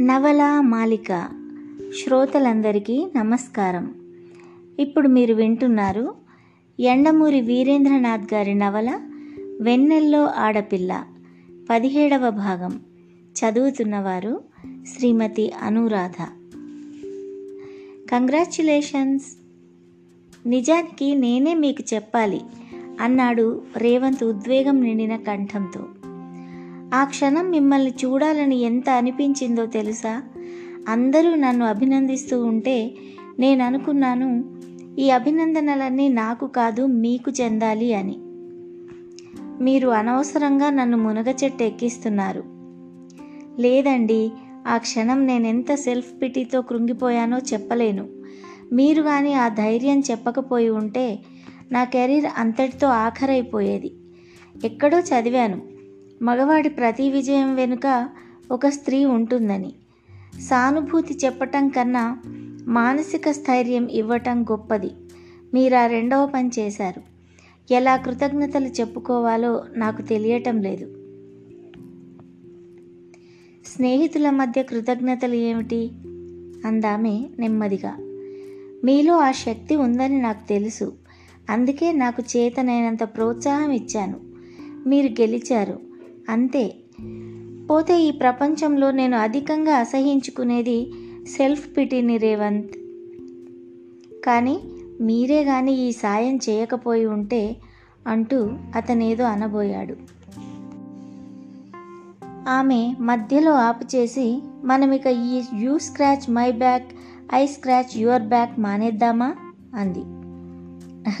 నవల మాలిక శ్రోతలందరికీ నమస్కారం. ఇప్పుడు మీరు వింటున్నారు ఎండమూరి వీరేంద్రనాథ్ గారి నవల వెన్నెల్లో ఆడపిల్ల పదిహేడవ భాగం. చదువుతున్నవారు శ్రీమతి అనురాధ. కంగ్రాచ్యులేషన్స్ నిజానికి నేనే మీకు చెప్పాలి అన్నాడు రేవంత్ ఉద్వేగం నిండిన కంఠంతో. ఆ క్షణం మిమ్మల్ని చూడాలని ఎంత అనిపించిందో తెలుసా? అందరూ నన్ను అభినందిస్తూ ఉంటే నేను అనుకున్నాను ఈ అభినందనలన్నీ నాకు కాదు మీకు చెందాలి అని. మీరు అనవసరంగా నన్ను మునగ చెట్టు ఎక్కిస్తున్నారు. లేదండి ఆ క్షణం నేనెంత సెల్ఫ్ పిటీతో కృంగిపోయానో చెప్పలేను. మీరు కానీ ఆ ధైర్యం చెప్పకపోయి ఉంటే నా కెరీర్ అంతటితో ఆఖరైపోయేది. ఎక్కడో చదివాను. మగవాడి ప్రతి విజయం వెనుక ఒక స్త్రీ ఉంటుందని. సానుభూతి చెప్పటం కన్నా మానసిక స్థైర్యం ఇవ్వటం గొప్పది. మీరు ఆ రెండవ పని చేశారు. ఎలా కృతజ్ఞతలు చెప్పుకోవాలో నాకు తెలియటం లేదు. స్నేహితుల మధ్య కృతజ్ఞతలు ఏమిటి? అందామే నెమ్మదిగా. మీలో ఆ శక్తి ఉందని నాకు తెలుసు. అందుకే నాకు చేతనైనంత ప్రోత్సాహం ఇచ్చాను. మీరు గెలిచారు. అంతే. పోతే ఈ ప్రపంచంలో నేను అధికంగా అసహించుకునేది సెల్ఫ్ పిటీని రేవంత్. కానీ మీరే కానీ ఈ సాయం చేయకపోయి ఉంటే అంటూ అతనేదో అనబోయాడు. ఆమె మధ్యలో ఆపు చేసి ఈ you scratch my back I scratch your back మానేద్దామా? అంది.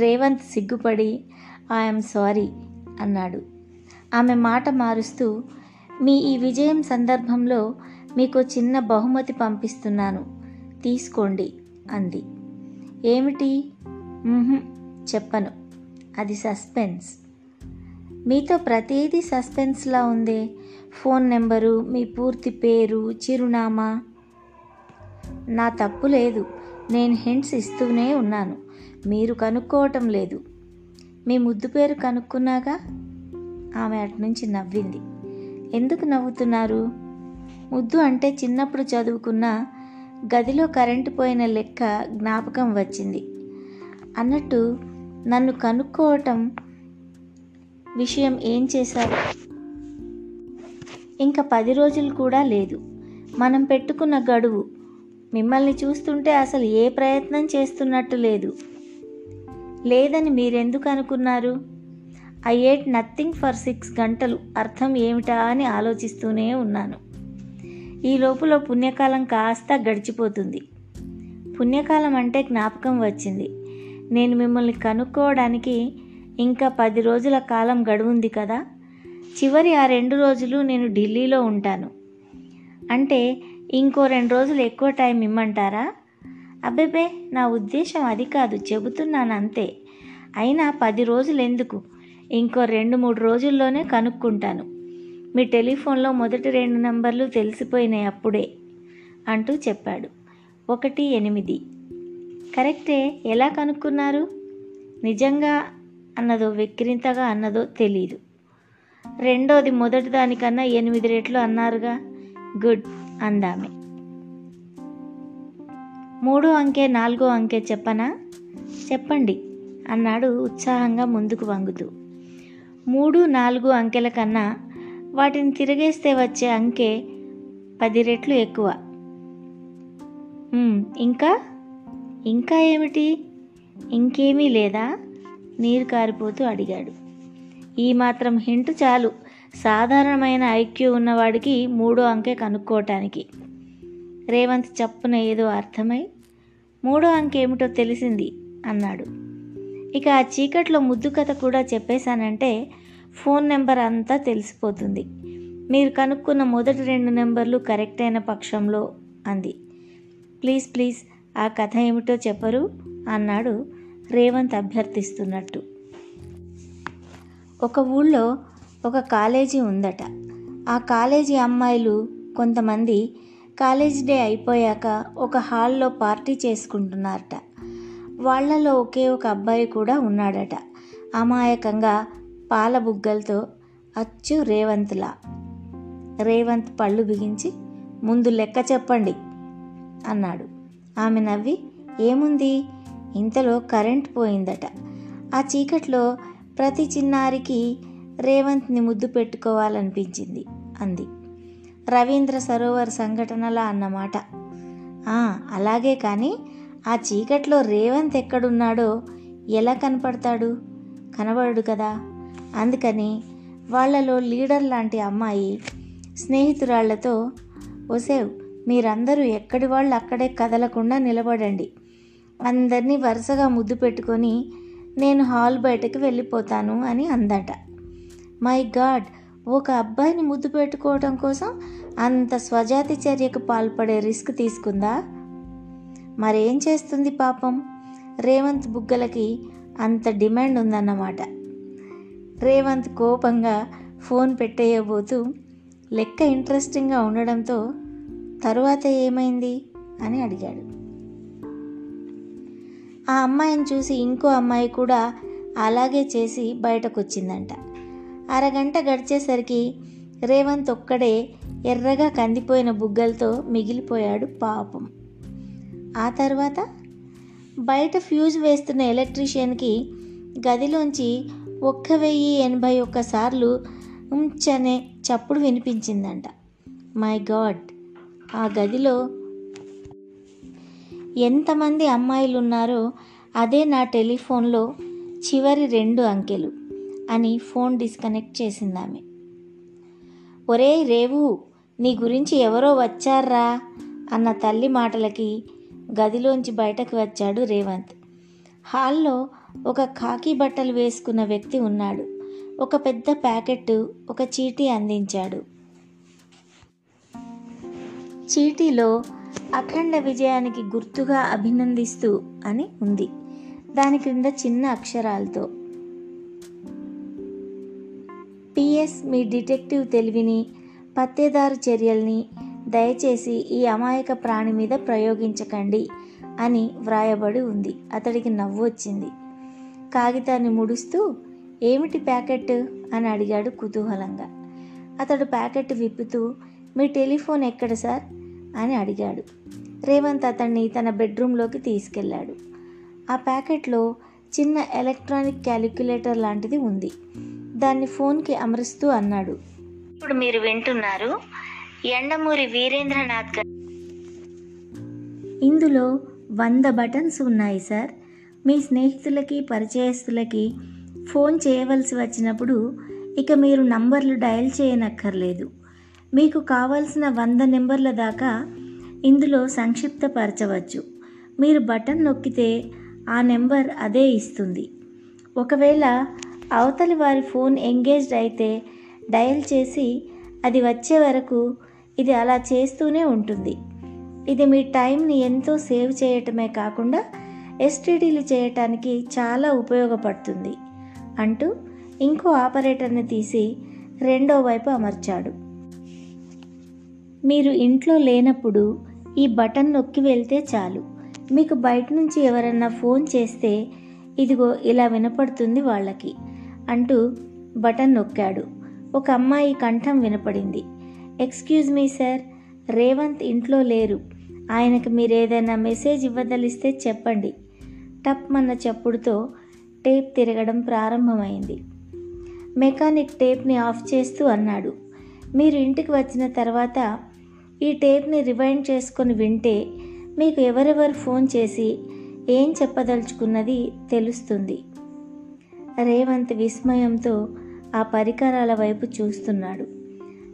రేవంత్ సిగ్గుపడి ఐఎమ్ సారీ అన్నాడు. ఆమె మాట మారుస్తూ మీ ఈ విజయం సందర్భంలో మీకు చిన్న బహుమతి పంపిస్తున్నాను. తీసుకోండి అంది. ఏమిటి? చెప్పను. అది సస్పెన్స్. మీతో ప్రతిదీ సస్పెన్స్లా ఉందే? ఫోన్ నెంబరు మీ పూర్తి పేరు చిరునామా? నా తప్పు లేదు. నేను హింట్స్ ఇస్తూనే ఉన్నాను. మీరు కనుక్కోవటం లేదు. మీ ముద్దు పేరు కనుక్కున్నాగా? ఆమె అటునుంచి నవ్వింది. ఎందుకు నవ్వుతున్నారు? ముద్దు అంటే చిన్నప్పుడు చదువుకున్న గదిలో కరెంటు పోయిన లెక్క జ్ఞాపకం వచ్చింది. అన్నట్టు నన్ను కనుక్కోవటం విషయం ఏం చేశారు? ఇంకా పది రోజులు కూడా లేదు. మనం పెట్టుకున్న గడువు. మిమ్మల్ని చూస్తుంటే అసలు ఏ ప్రయత్నం చేస్తున్నట్టు లేదు. లేదని మీరెందుకు అనుకున్నారు? I ate nothing for six గంటలు. అర్థం ఏమిటా అని ఆలోచిస్తూనే ఉన్నాను. ఈ లోపల పుణ్యకాలం కాస్త గడిచిపోతుంది. పుణ్యకాలం అంటే జ్ఞాపకం వచ్చింది. నేను మిమ్మల్ని కనుక్కోవడానికి ఇంకా పది రోజుల కాలం గడువుంది కదా? చివరి ఆ రెండు రోజులు నేను ఢిల్లీలో ఉంటాను. అంటే ఇంకో రెండు రోజులు ఎక్కువ టైం ఇమ్మంటారా? అబ్బేబే నా ఉద్దేశం అది కాదు. చెబుతున్నాను అంతే. అయినా పది రోజులు ఎందుకు ఇంకో రెండు మూడు రోజుల్లోనే కనుక్కుంటాను. మీ టెలిఫోన్లో మొదటి రెండు నంబర్లు తెలిసిపోయినాయి అప్పుడే అంటూ చెప్పాడు. ఒకటి ఎనిమిది. కరెక్టే ఎలా కనుక్కున్నారు? నిజంగా అన్నదో వెక్కిరింతగా అన్నదో తెలీదు. రెండోది మొదటి దానికన్నా ఎనిమిది రెట్లు అన్నారుగా. గుడ్ అందామె. మూడో అంకె నాలుగో అంకె చెప్పనా? చెప్పండి అన్నాడు ఉత్సాహంగా ముందుకు వంగుతూ. మూడు నాలుగు అంకెల కన్నా వాటిని తిరిగేస్తే వచ్చే అంకె పది రెట్లు ఎక్కువ. ఇంకా? ఇంకా ఏమిటి? ఇంకేమీ లేదా? నీరు కారిపోతూ అడిగాడు. ఈ మాత్రం హింట్ చాలు. సాధారణమైన ఐక్యూ ఉన్నవాడికి మూడో అంకె కనుక్కోవటానికి రేవంత్ చప్పున ఏదో అర్థమై మూడో అంకె ఏమిటో తెలిసింది అన్నాడు. ఇక ఆ చీకట్లో ముద్దు కథ కూడా చెప్పేశానంటే ఫోన్ నెంబర్ అంతా తెలిసిపోతుంది. మీరు కనుక్కున్న మొదటి రెండు నెంబర్లు కరెక్ట్ అయిన పక్షంలో అంది. ప్లీజ్ ప్లీజ్ ఆ కథ ఏమిటో చెప్పరు అన్నాడు రేవంత్ అభ్యర్థిస్తున్నట్టు. ఒక ఊళ్ళో ఒక కాలేజీ ఉందట. ఆ కాలేజీ అమ్మాయిలు కొంతమంది కాలేజ్ డే అయిపోయాక ఒక హాల్లో పార్టీ చేసుకుంటున్నారట. వాళ్ళలో ఒకే ఒక అబ్బాయి కూడా ఉన్నాడట. అమాయకంగా పాల బుగ్గలతో అచ్చు రేవంత్లా. రేవంత్ పళ్ళు బిగించి ముందు లెక్క చెప్పండి అన్నాడు. ఆమె నవ్వి ఏముంది? ఇంతలో కరెంట్ పోయిందట. ఆ చీకట్లో ప్రతి చిన్నారికి రేవంత్ని ముద్దు పెట్టుకోవాలనిపించింది అంది. రవీంద్ర సరోవర్ సంఘటనలా అన్నమాట. "ఆ, అలాగే కానీ ఆ చీకట్లో రేవంత్ ఎక్కడున్నాడో ఎలా కనపడతాడు? కనబడడు కదా. అందుకని వాళ్ళలో లీడర్ లాంటి అమ్మాయి స్నేహితురాళ్ళతో ఒసేవ్ మీరందరూ ఎక్కడి వాళ్ళు అక్కడే కదలకుండా నిలబడండి. అందరినీ వరుసగా ముద్దు పెట్టుకొని నేను హాల్ బయటకు వెళ్ళిపోతాను అని అందట. మై గాడ్ ఒక అబ్బాయిని ముద్దు పెట్టుకోవడం కోసం అంత స్వజాతి చర్యకు పాల్పడే రిస్క్ తీసుకుందా? మరేం చేస్తుంది పాపం? రేవంత్ బుగ్గలకి అంత డిమాండ్ ఉందన్నమాట. రేవంత్ కోపంగా ఫోన్ పెట్టేయబోతూ లెక్క ఇంట్రెస్టింగ్గా ఉండడంతో తరువాత ఏమైంది? అని అడిగాడు. ఆ అమ్మాయిని చూసి ఇంకో అమ్మాయి కూడా అలాగే చేసి బయటకొచ్చిందంట. అరగంట గడిచేసరికి రేవంత్ ఒక్కడే ఎర్రగా కందిపోయిన బుగ్గలతో మిగిలిపోయాడు పాపం. ఆ తర్వాత బయట ఫ్యూజ్ వేస్తున్న ఎలక్ట్రీషియన్కి గదిలోంచి ఒక్క వెయ్యి ఎనభై ఒక్క సార్లు ఉంచనే చప్పుడు వినిపించిందంట. My God. ఆ గదిలో ఎంతమంది అమ్మాయిలు ఉన్నారో అదే నా టెలిఫోన్లో చివరి రెండు అంకెలు అని ఫోన్ డిస్కనెక్ట్ చేసిందామె. ఒరే రేవు నీ గురించి ఎవరో వచ్చారా? అన్న తల్లి మాటలకి గదిలోంచి బయటకు వచ్చాడు రేవంత్. హాల్లో ఒక ఖాకీ బట్టలు వేసుకున్న వ్యక్తి ఉన్నాడు. ఒక పెద్ద ప్యాకెట్ ఒక చీటీ అందించాడు. చీటీలో అఖండ విజయానికి గుర్తుగా అభినందిస్తూ అని ఉంది. దాని క్రింద చిన్న అక్షరాలతో. పిఎస్ మీ డిటెక్టివ్ తెలివిని పత్తేదారు చర్యల్ని దయచేసి ఈ అమాయక ప్రాణి మీద ప్రయోగించకండి అని వ్రాయబడి ఉంది. అతడికి నవ్వు వచ్చింది. కాగితాన్ని ముడుస్తూ ఏమిటి ప్యాకెట్ అని అడిగాడు కుతూహలంగా. అతడు ప్యాకెట్ విప్పుతూ మీ టెలిఫోన్ ఎక్కడ సార్? అని అడిగాడు. రేవంత్ అతన్ని తన బెడ్రూమ్లోకి తీసుకెళ్ళాడు. ఆ ప్యాకెట్లో చిన్న ఎలక్ట్రానిక్ క్యాలిక్యులేటర్ లాంటిది ఉంది. దాన్ని ఫోన్కి అమరుస్తూ అన్నాడు. ఇప్పుడు మీరు వింటున్నారు. ఎండమూరి వీరేంద్రనాథ్ గారు ఇందులో వంద బటన్స్ ఉన్నాయి సార్. మీ స్నేహితులకి పరిచయస్తులకి ఫోన్ చేయవలసి వచ్చినప్పుడు ఇక మీరు నంబర్లు డయల్ చేయనక్కర్లేదు. మీకు కావలసిన వంద నెంబర్ల దాకా ఇందులో సంక్షిప్తపరచవచ్చు. మీరు బటన్ నొక్కితే ఆ నెంబర్ అదే ఇస్తుంది. ఒకవేళ అవతలి వారి ఫోన్ ఎంగేజ్డ్ అయితే డయల్ చేసి అది వచ్చే వరకు ఇది అలా చేస్తూనే ఉంటుంది. ఇది మీ టైంని ఎంతో సేవ్ చేయటమే కాకుండా ఎస్టీడీలు చేయటానికి చాలా ఉపయోగపడుతుంది. అంటూ ఇంకో ఆపరేటర్ని తీసి రెండో వైపు అమర్చాడు. మీరు ఇంట్లో లేనప్పుడు ఈ బటన్ నొక్కి వెళ్తే చాలు. మీకు బయట నుంచి ఎవరన్నా ఫోన్ చేస్తే ఇదిగో ఇలా వినపడుతుంది వాళ్ళకి అంటూ బటన్ నొక్కాడు. ఒక అమ్మాయి కంఠం వినపడింది. ఎక్స్క్యూజ్ మీ సార్ రేవంత్ ఇంట్లో లేరు. ఆయనకు మీరు ఏదైనా మెసేజ్ ఇవ్వదలిస్తే చెప్పండి. టప్ మన చప్పుడుతో టేప్ తిరగడం ప్రారంభమైంది. మెకానిక్ టేప్ని ఆఫ్ చేస్తూ అన్నాడు. మీరు ఇంటికి వచ్చిన తర్వాత ఈ టేప్ని రివైండ్ చేసుకొని వింటే మీకు ఎవరెవరు ఫోన్ చేసి ఏం చెప్పదలుచుకున్నది తెలుస్తుంది. రేవంత్ విస్మయంతో ఆ పరికరాల వైపు చూస్తున్నాడు.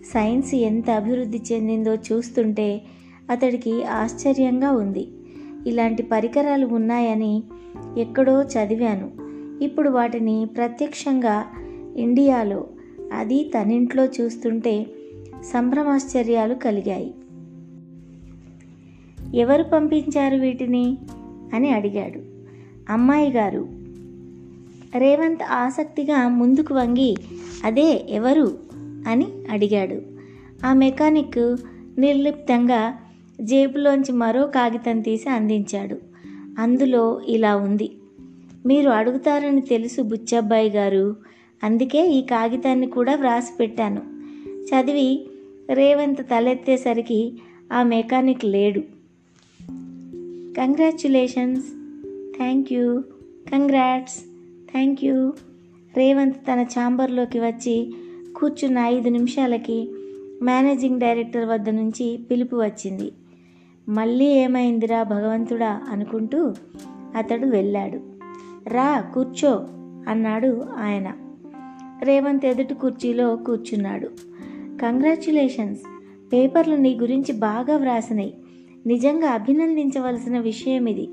సైన్స్ ఎంత అభివృద్ధి చెందిందో చూస్తుంటే అతడికి ఆశ్చర్యంగా ఉంది. ఇలాంటి పరికరాలు ఉన్నాయని ఎక్కడో చదివాను. ఇప్పుడు వాటిని ప్రత్యక్షంగా ఇండియాలో అది తనింట్లో చూస్తుంటే సంభ్రమాశ్చర్యాలు కలిగాయి. ఎవరు పంపించారు వీటిని? అని అడిగాడు. అమ్మాయి గారు. రేవంత్ ఆసక్తిగా ముందుకు వంగి అదే ఎవరు? అని అడిగాడు. ఆ మెకానిక్ నిర్లిప్తంగా జేబులోంచి మరో కాగితం తీసి అందించాడు. అందులో ఇలా ఉంది. మీరు అడుగుతారని తెలుసు బుచ్చబ్బాయి గారు. అందుకే ఈ కాగితాన్ని కూడా వ్రాసి పెట్టాను. చదివి రేవంత్ తలెత్తేసరికి ఆ మెకానిక్ లేడు. Congratulations thank you. Congrats. Thank you. Revanth తన ఛాంబర్లోకి వచ్చి కూర్చున్న ఐదు నిమిషాలకి మేనేజింగ్ డైరెక్టర్ వద్ద నుంచి పిలుపు వచ్చింది. మళ్ళీ ఏమైందిరా భగవంతుడా అనుకుంటూ అతడు వెళ్ళాడు. రా కూర్చో అన్నాడు ఆయన. రేవంత్ ఎదుటి కుర్చీలో కూర్చున్నాడు. కంగ్రాచ్యులేషన్స్ పేపర్లు నీ గురించి బాగా వ్రాసినాయి. నిజంగా అభినందించవలసిన విషయం ఇది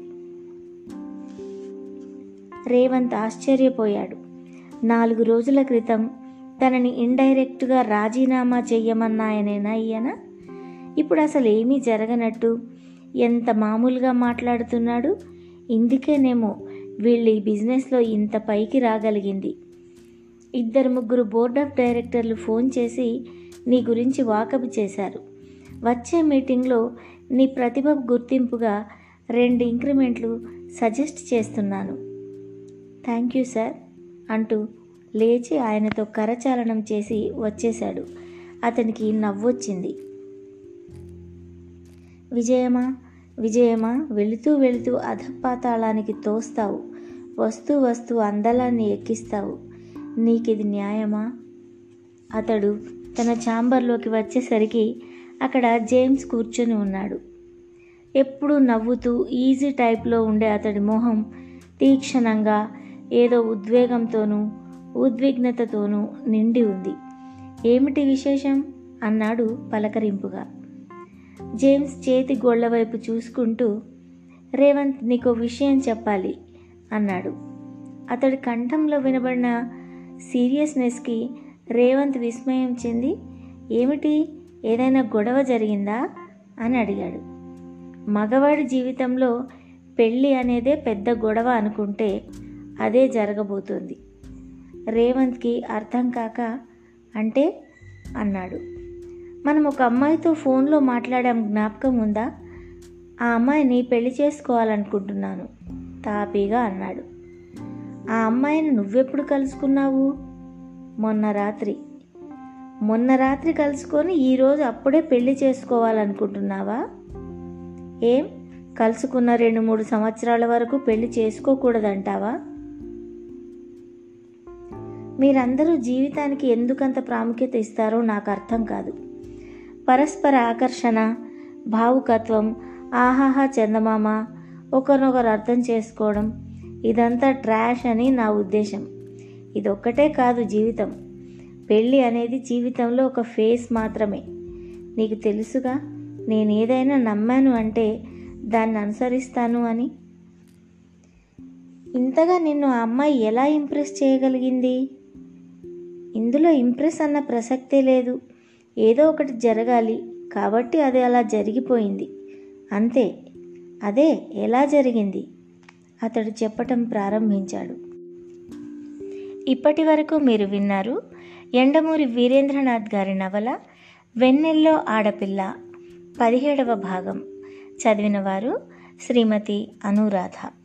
రేవంత్ ఆశ్చర్యపోయాడు. నాలుగు రోజుల క్రితం తనని ఇండైరెక్ట్గా రాజీనామా చెయ్యమన్నాయనేనా ఈయన? ఇప్పుడు అసలు ఏమీ జరగనట్టు. ఎంత మామూలుగా మాట్లాడుతున్నాడు? ఇందుకేనేమో వీళ్ళు ఈ బిజినెస్లో ఇంత పైకి రాగలిగింది. ఇద్దరు ముగ్గురు బోర్డ్ ఆఫ్ డైరెక్టర్లు ఫోన్ చేసి నీ గురించి వాకపు చేశారు. వచ్చే మీటింగ్లో నీ ప్రతిభ గుర్తింపుగా రెండు ఇంక్రిమెంట్లు సజెస్ట్ చేస్తున్నాను. థ్యాంక్ యూ సార్ అంటూ లేచి ఆయనతో కరచాలనం చేసి వచ్చేశాడు. అతనికి నవ్వొచ్చింది. విజయమా? విజయమా? వెళుతూ వెళుతూ అధపాతాళానికి తోస్తావు. వస్తూ వస్తూ అందలాన్ని ఎక్కిస్తావు. నీకిది న్యాయమా? అతడు తన ఛాంబర్లోకి వచ్చేసరికి అక్కడ జేమ్స్ కూర్చొని ఉన్నాడు. ఎప్పుడూ నవ్వుతూ ఈజీ టైప్లో ఉండే అతడి మొహం తీక్షణంగా ఏదో ఉద్వేగంతోనూ ఉద్విగ్నతతోనూ నిండి ఉంది. ఏమిటి విశేషం? అన్నాడు పలకరింపుగా. జేమ్స్ చేతి గోళ్ళ వైపు చూసుకుంటూ రేవంత్ నీకు విషయం చెప్పాలి అన్నాడు. అతడి కంఠంలో వినబడిన సీరియస్నెస్కి రేవంత్ విస్మయం చెంది ఏమిటి? ఏదైనా గొడవ జరిగిందా? అని అడిగాడు. మగవాడి జీవితంలో పెళ్ళి అనేదే పెద్ద గొడవ అనుకుంటే అదే జరగబోతుంది. రేవంత్కి అర్థం కాక అంటే అన్నాడు. మనం ఒక అమ్మాయితో ఫోన్లో మాట్లాడాం జ్ఞాపకం ఉందా? ఆ అమ్మాయిని పెళ్ళి చేసుకోవాలనుకుంటున్నాను తాపీగా అన్నాడు. ఆ అమ్మాయిని నువ్వెప్పుడు కలుసుకున్నావు? మొన్న రాత్రి. మొన్న రాత్రి కలుసుకొని ఈరోజు అప్పుడే పెళ్ళి చేసుకోవాలనుకుంటున్నావా? ఏం? కలుసుకున్న రెండు మూడు సంవత్సరాల వరకు పెళ్ళి చేసుకోకూడదంటావా? మీరందరూ జీవితానికి ఎందుకంత ప్రాముఖ్యత ఇస్తారో నాకు అర్థం కాదు. పరస్పర ఆకర్షణ భావుకత్వం ఆహాహా చందమామ ఒకరినొకరు అర్థం చేసుకోవడం ఇదంతా ట్రాష్ అని నా ఉద్దేశం. ఇదొక్కటే కాదు జీవితం. పెళ్ళి అనేది జీవితంలో ఒక ఫేస్ మాత్రమే. నీకు తెలుసుగా నేను ఏదైనా నమ్మాను అంటే దాన్ని అనుసరిస్తాను అని. ఇంతగా నిన్ను ఆ అమ్మాయి ఎలా ఇంప్రెస్ చేయగలిగింది? ఇందులో ఇంప్రెస్ అన్న ప్రసక్తే లేదు. ఏదో ఒకటి జరగాలి కాబట్టి అది అలా జరిగిపోయింది. అంతే. అదే ఎలా జరిగింది? అతడు చెప్పటం ప్రారంభించాడు. ఇప్పటి వరకు మీరు విన్నారు ఎండమూరి వీరేంద్రనాథ్ గారి నవల వెన్నెల్లో ఆడపిల్ల పదిహేడవ భాగం. చదివినవారు శ్రీమతి అనురాధ.